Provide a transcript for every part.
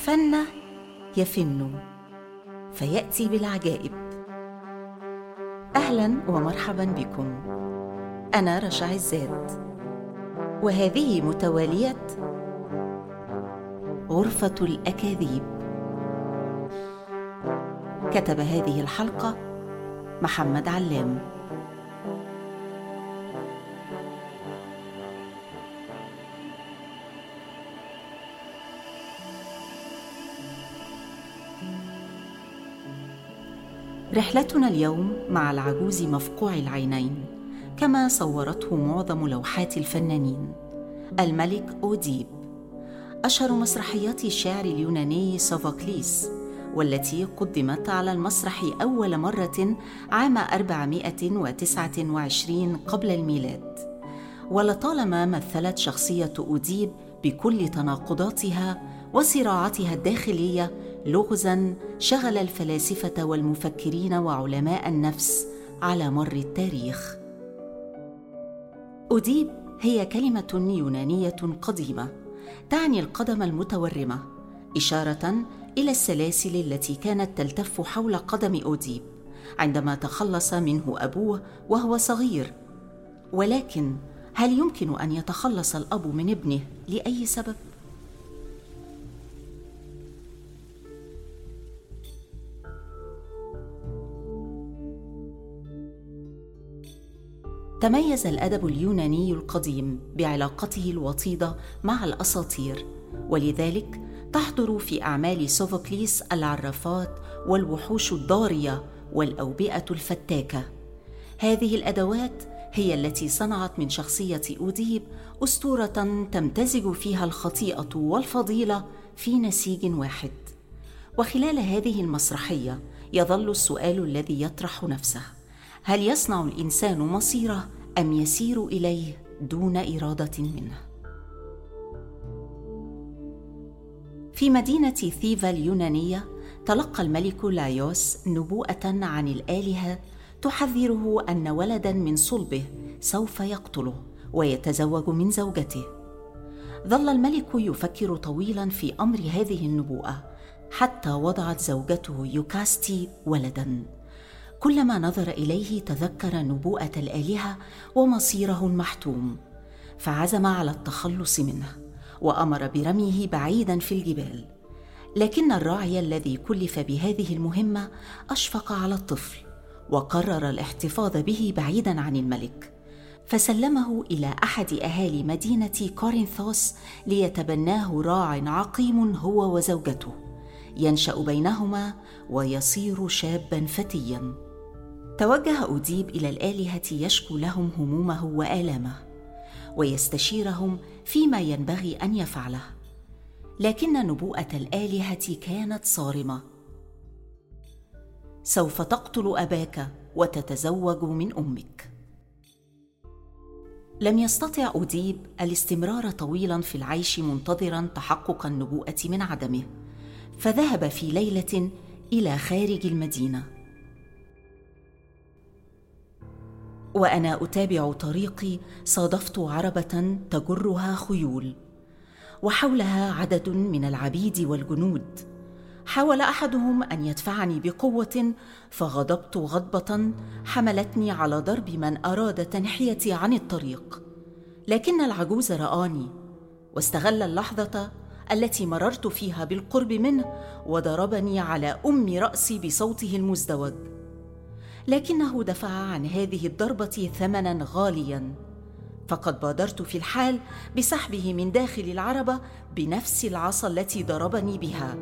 فن يفن فيأتي بالعجائب. أهلا ومرحبا بكم. أنا رشا عزات وهذه متوالية غرفة الأكاذيب. كتب هذه الحلقة محمد علام. رحلتنا اليوم مع العجوز مفقوع العينين كما صورته معظم لوحات الفنانين. الملك أوديب. أشهر مسرحيات الشعر اليوناني سوفوكليس والتي قدمت على المسرح أول مرة عام 429 قبل الميلاد. ولطالما مثلت شخصية أوديب بكل تناقضاتها وصراعاتها الداخلية لغزا شغل الفلاسفة والمفكرين وعلماء النفس على مر التاريخ أديب هي كلمة يونانية قديمة تعني القدم المتورمة إشارة إلى السلاسل التي كانت تلتف حول قدم أوديب عندما تخلص منه أبوه وهو صغير ولكن هل يمكن أن يتخلص الأب من ابنه لأي سبب؟ تميز الأدب اليوناني القديم بعلاقته الوطيدة مع الأساطير ولذلك تحضر في أعمال سوفوكليس العرافات والوحوش الضارية والأوبئة الفتاكة. هذه الأدوات هي التي صنعت من شخصية أوديب أسطورة تمتزج فيها الخطيئة والفضيلة في نسيج واحد. وخلال هذه المسرحية يظل السؤال الذي يطرح نفسه هل يصنع الإنسان مصيره أم يسير إليه دون إرادة منه. في مدينة ثيفا اليونانية تلقى الملك لايوس نبوءة عن الآلهة تحذره أن ولدا من صلبه سوف يقتله ويتزوج من زوجته. ظل الملك يفكر طويلا في أمر هذه النبوءة حتى وضعت زوجته يوكاستي ولدا. كلما نظر إليه تذكر نبوءة الآلهة ومصيره المحتوم فعزم على التخلص منه وأمر برميه بعيدا في الجبال. لكن الراعي الذي كلف بهذه المهمة أشفق على الطفل وقرر الاحتفاظ به بعيدا عن الملك فسلمه إلى أحد أهالي مدينة كورنثوس ليتبناه راع عقيم هو وزوجته ينشأ بينهما ويصير شابا فتيا. توجه أوديب إلى الآلهة يشكو لهم همومه وآلامه ويستشيرهم فيما ينبغي أن يفعله. لكن نبوءة الآلهة كانت صارمة. سوف تقتل أباك وتتزوج من أمك. لم يستطع أوديب الاستمرار طويلا في العيش منتظرا تحقق النبوءة من عدمه فذهب في ليلة إلى خارج المدينة. وأنا أتابع طريقي صادفت عربة تجرها خيول وحولها عدد من العبيد والجنود. حاول أحدهم أن يدفعني بقوة فغضبت غضبة حملتني على ضرب من أراد تنحيتي عن الطريق. لكن العجوز رآني واستغل اللحظة التي مررت فيها بالقرب منه وضربني على أم رأسي بصوته المزدوج. لكنه دفع عن هذه الضربة ثمنا غاليا. فقد بادرت في الحال بسحبه من داخل العربه بنفس العصا التي ضربني بها.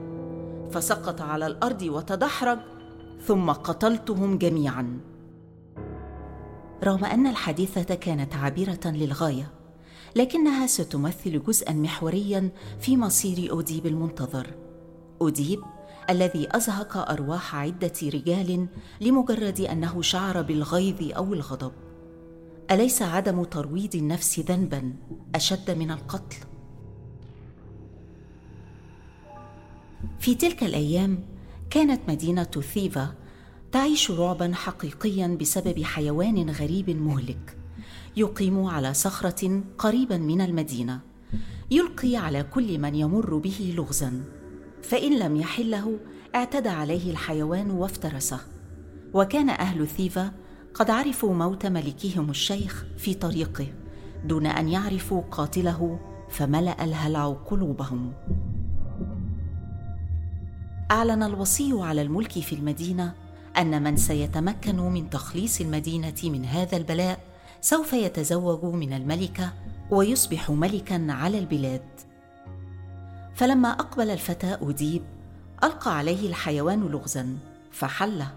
فسقط على الأرض وتدحرج ثم قتلتهم جميعا. رغم أن الحادثة كانت عابرة للغاية لكنها ستمثل جزءا محوريا في مصير أوديب المنتظر. أوديب الذي أزهق أرواح عدة رجال لمجرد أنه شعر بالغيظ أو الغضب. أليس عدم ترويض النفس ذنبا أشد من القتل؟ في تلك الأيام كانت مدينة ثيفا تعيش رعبا حقيقيا بسبب حيوان غريب مهلك يقيم على صخرة قريبا من المدينة يلقي على كل من يمر به لغزا. فإن لم يحله اعتدى عليه الحيوان وافترسه. وكان أهل ثيفا قد عرفوا موت ملكهم الشيخ في طريقه دون أن يعرفوا قاتله فملأ الهلع قلوبهم. أعلن الوصي على الملك في المدينة أن من سيتمكن من تخليص المدينة من هذا البلاء سوف يتزوج من الملكة ويصبح ملكا على البلاد. فلما أقبل الفتى اوديب ألقى عليه الحيوان لغزا فحله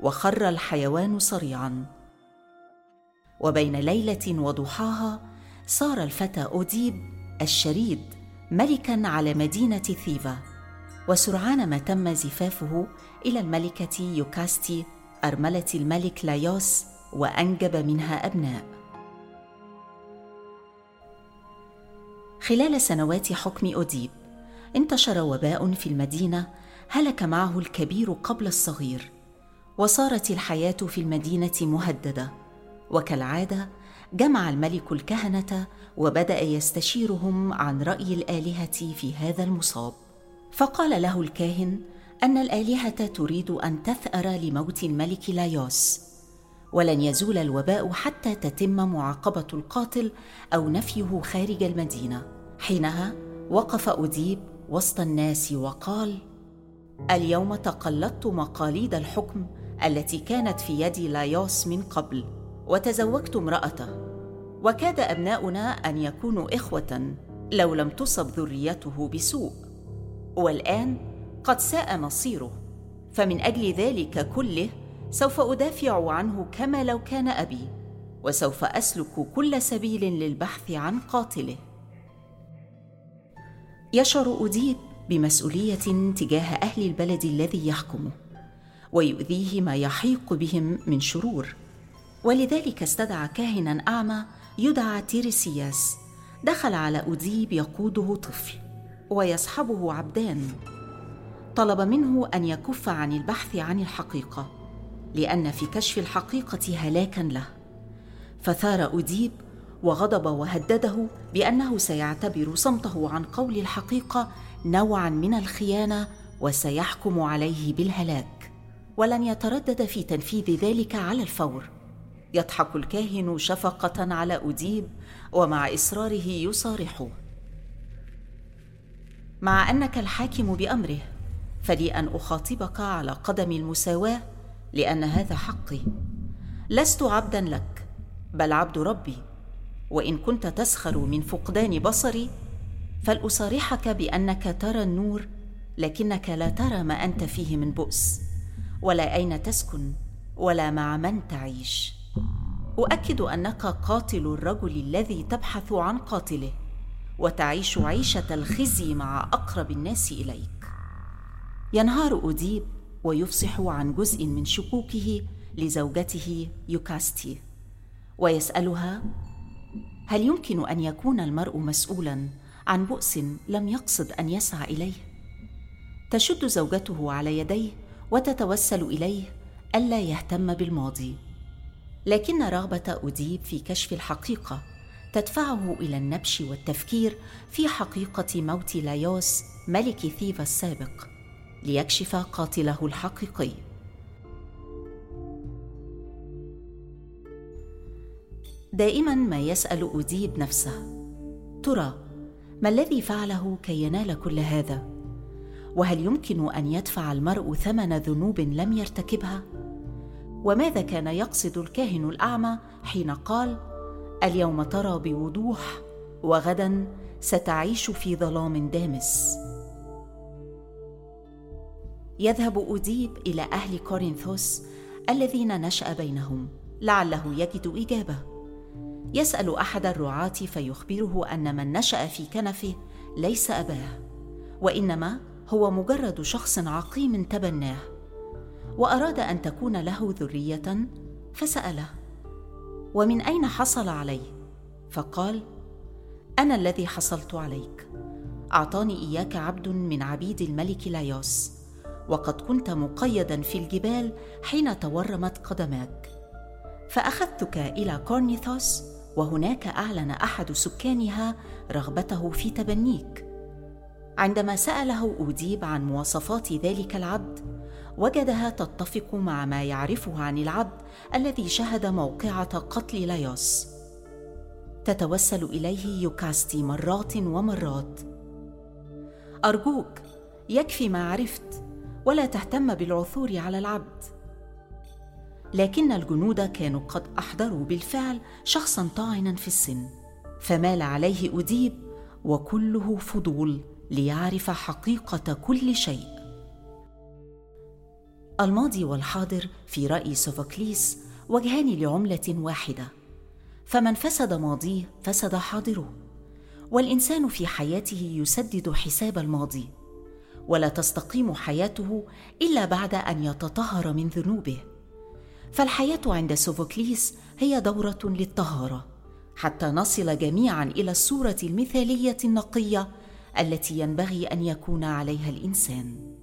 وخر الحيوان صريعا. وبين ليلة وضحاها صار الفتى اوديب الشريد ملكا على مدينة ثيفا وسرعان ما تم زفافه إلى الملكة يوكاستي أرملة الملك لايوس وأنجب منها أبناء. خلال سنوات حكم اوديب انتشر وباء في المدينة هلك معه الكبير قبل الصغير. وصارت الحياة في المدينة مهددة. وكالعادة جمع الملك الكهنة وبدأ يستشيرهم عن رأي الآلهة في هذا المصاب. فقال له الكاهن أن الآلهة تريد أن تثأر لموت الملك لايوس. ولن يزول الوباء حتى تتم معاقبة القاتل أو نفيه خارج المدينة. حينها وقف اديب وسط الناس وقال اليوم تقلدت مقاليد الحكم التي كانت في يد لايوس من قبل وتزوجت امرأته. وكاد أبناؤنا أن يكونوا إخوة لو لم تصب ذريته بسوء. والآن قد ساء مصيره فمن أجل ذلك كله سوف أدافع عنه كما لو كان أبي وسوف أسلك كل سبيل للبحث عن قاتله. يشعر اديب بمسؤولية تجاه أهل البلد الذي يحكمه ويؤذيه ما يحيق بهم من شرور. ولذلك استدعى كاهنا أعمى يدعى تيريسياس دخل على أديب يقوده طفل ويصحبه عبدان. طلب منه أن يكف عن البحث عن الحقيقة لأن في كشف الحقيقة هلاكا له. فثار اديب وغضب وهدده بأنه سيعتبر صمته عن قول الحقيقة نوعا من الخيانة وسيحكم عليه بالهلاك ولن يتردد في تنفيذ ذلك على الفور. يضحك الكاهن شفقة على اديب ومع إصراره يصارحه. مع أنك الحاكم بأمره فلي أن أخاطبك على قدم المساواة لأن هذا حقي. لست عبدا لك بل عبد ربي. وإن كنت تسخر من فقدان بصري فلأصارحك بأنك ترى النور لكنك لا ترى ما أنت فيه من بؤس ولا أين تسكن ولا مع من تعيش. أؤكد أنك قاتل الرجل الذي تبحث عن قاتله وتعيش عيشة الخزي مع أقرب الناس إليك. ينهار أديب ويفصح عن جزء من شكوكه لزوجته يوكاستي ويسألها هل يمكن أن يكون المرء مسؤولا عن بؤس لم يقصد أن يسعى إليه؟ تشد زوجته على يديه وتتوسل إليه ألا يهتم بالماضي لكن رغبة أديب في كشف الحقيقة تدفعه إلى النبش والتفكير في حقيقة موت لايوس ملك ثيفا السابق ليكشف قاتله الحقيقي دائما ما يسأل اديب نفسه. ترى ما الذي فعله كي ينال كل هذا؟ وهل يمكن أن يدفع المرء ثمن ذنوب لم يرتكبها؟ وماذا كان يقصد الكاهن الأعمى حين قال اليوم ترى بوضوح وغدا ستعيش في ظلام دامس يذهب أوديب إلى أهل كورنثوس الذين نشأ بينهم لعله يجد إجابة. يسأل أحد الرعاة فيخبره أن من نشأ في كنفه ليس أباه وإنما هو مجرد شخص عقيم تبناه. وأراد أن تكون له ذرية فسأله ومن أين حصل عليه؟ فقال أنا الذي حصلت عليك. أعطاني إياك عبد من عبيد الملك لايوس وقد كنت مقيدا في الجبال حين تورمت قدماك. فأخذتك إلى كورنيثوس وهناك أعلن أحد سكانها رغبته في تبنيك. عندما سأله أوديب عن مواصفات ذلك العبد وجدها تتفق مع ما يعرفه عن العبد الذي شهد موقعة قتل لايوس تتوسل إليه يوكاستي مرات ومرات. أرجوك يكفي ما عرفت ولا تهتم بالعثور على العبد. لكن الجنود كانوا قد أحضروا بالفعل شخصا طاعنا في السن فمال عليه أديب وكله فضول ليعرف حقيقة كل شيء. الماضي والحاضر في رأي سوفوكليس وجهان لعملة واحدة. فمن فسد ماضيه فسد حاضره. والإنسان في حياته يسدد حساب الماضي ولا تستقيم حياته إلا بعد أن يتطهر من ذنوبه. فالحياة عند سوفوكليس هي دورة للطهارة حتى نصل جميعا إلى الصورة المثالية النقية التي ينبغي أن يكون عليها الإنسان.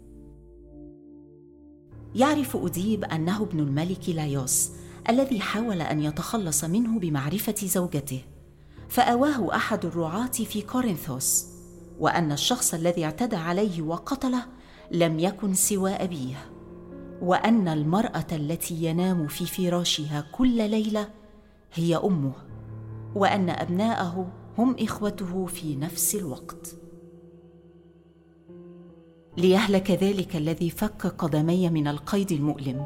يعرف أديب أنه ابن الملك لايوس الذي حاول أن يتخلص منه بمعرفة زوجته فأواه أحد الرعاة في كورنثوس وأن الشخص الذي اعتدى عليه وقتله لم يكن سوى أبيه. وأن المرأة التي ينام في فراشها كل ليلة هي أمه وأن أبناءه هم إخوته في نفس الوقت. ليهلك ذلك الذي فك قدمي من القيد المؤلم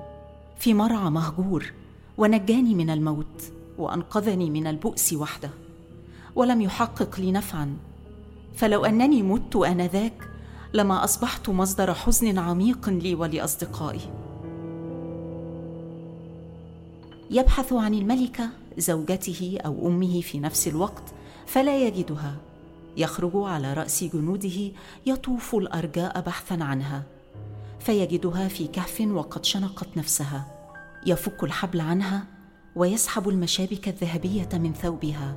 في مرعى مهجور ونجاني من الموت وأنقذني من البؤس وحده ولم يحقق لي نفعا. فلو أنني مت آنذاك لما أصبحت مصدر حزن عميق لي ولأصدقائي. يبحث عن الملكة زوجته أو أمه في نفس الوقت فلا يجدها. يخرج على رأس جنوده يطوف الأرجاء بحثا عنها. فيجدها في كهف وقد شنقت نفسها. يفك الحبل عنها ويسحب المشابك الذهبية من ثوبها.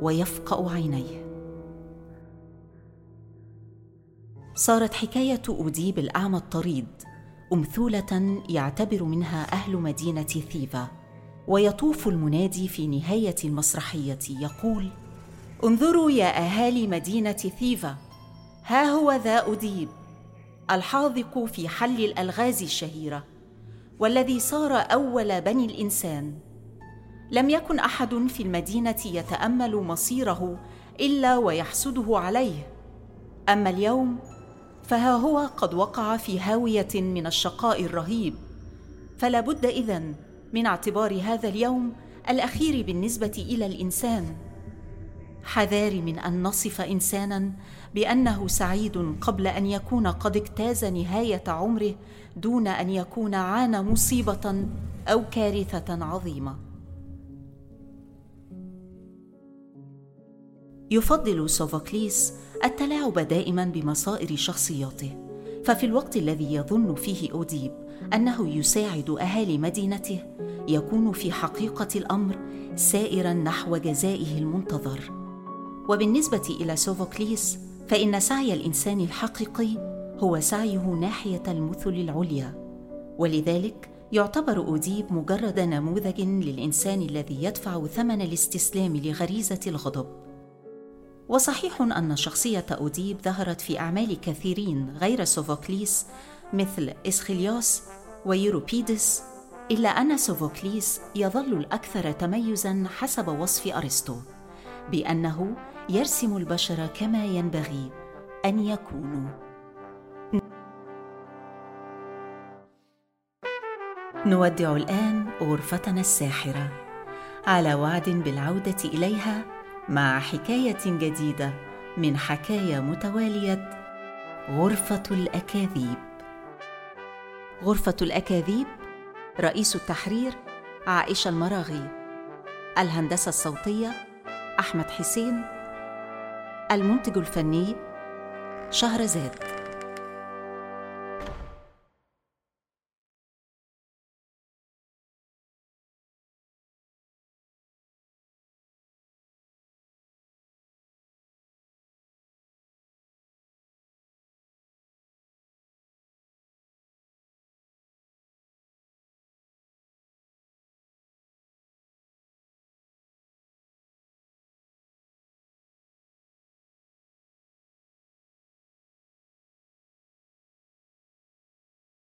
ويفقأ عينيه. صارت حكاية أوديب الأعمى الطريد. أمثولة يعتبر منها أهل مدينة ثيفا ويطوف المنادي في نهاية المسرحية يقول انظروا يا أهالي مدينة ثيفا ها هو ذا أديب الحاذق في حل الألغاز الشهيرة والذي صار أول بني الإنسان. لم يكن أحد في المدينة يتأمل مصيره إلا ويحسده عليه. أما اليوم فها هو قد وقع في هاوية من الشقاء الرهيب. فلا بد إذن من اعتبار هذا اليوم الأخير بالنسبة إلى الإنسان. حذاري من أن نصف إنسانا بأنه سعيد قبل أن يكون قد اجتاز نهاية عمره دون أن يكون عانى مصيبة أو كارثة عظيمة. يفضل سوفوكليس التلاعب دائما بمصائر شخصياته. ففي الوقت الذي يظن فيه أوديب أنه يساعد أهالي مدينته يكون في حقيقة الأمر سائرا نحو جزائه المنتظر. وبالنسبة إلى سوفوكليس فإن سعي الإنسان الحقيقي هو سعيه ناحية المثل العليا. ولذلك يعتبر أوديب مجرد نموذج للإنسان الذي يدفع ثمن الاستسلام لغريزة الغضب. وصحيح أن شخصية أوديب ظهرت في أعمال كثيرين غير سوفوكليس مثل إسخيليوس ويوروبيدس إلا أن سوفوكليس يظل الأكثر تميزا حسب وصف أرسطو بأنه يرسم البشر كما ينبغي أن يكونوا. نودع الآن غرفتنا الساحرة على وعد بالعودة إليها مع حكاية جديدة من حكاية متوالية غرفة الأكاذيب. غرفة الأكاذيب رئيس التحرير عائشة المراغي. الهندسة الصوتية أحمد حسين. المنتج الفني شهرزاد.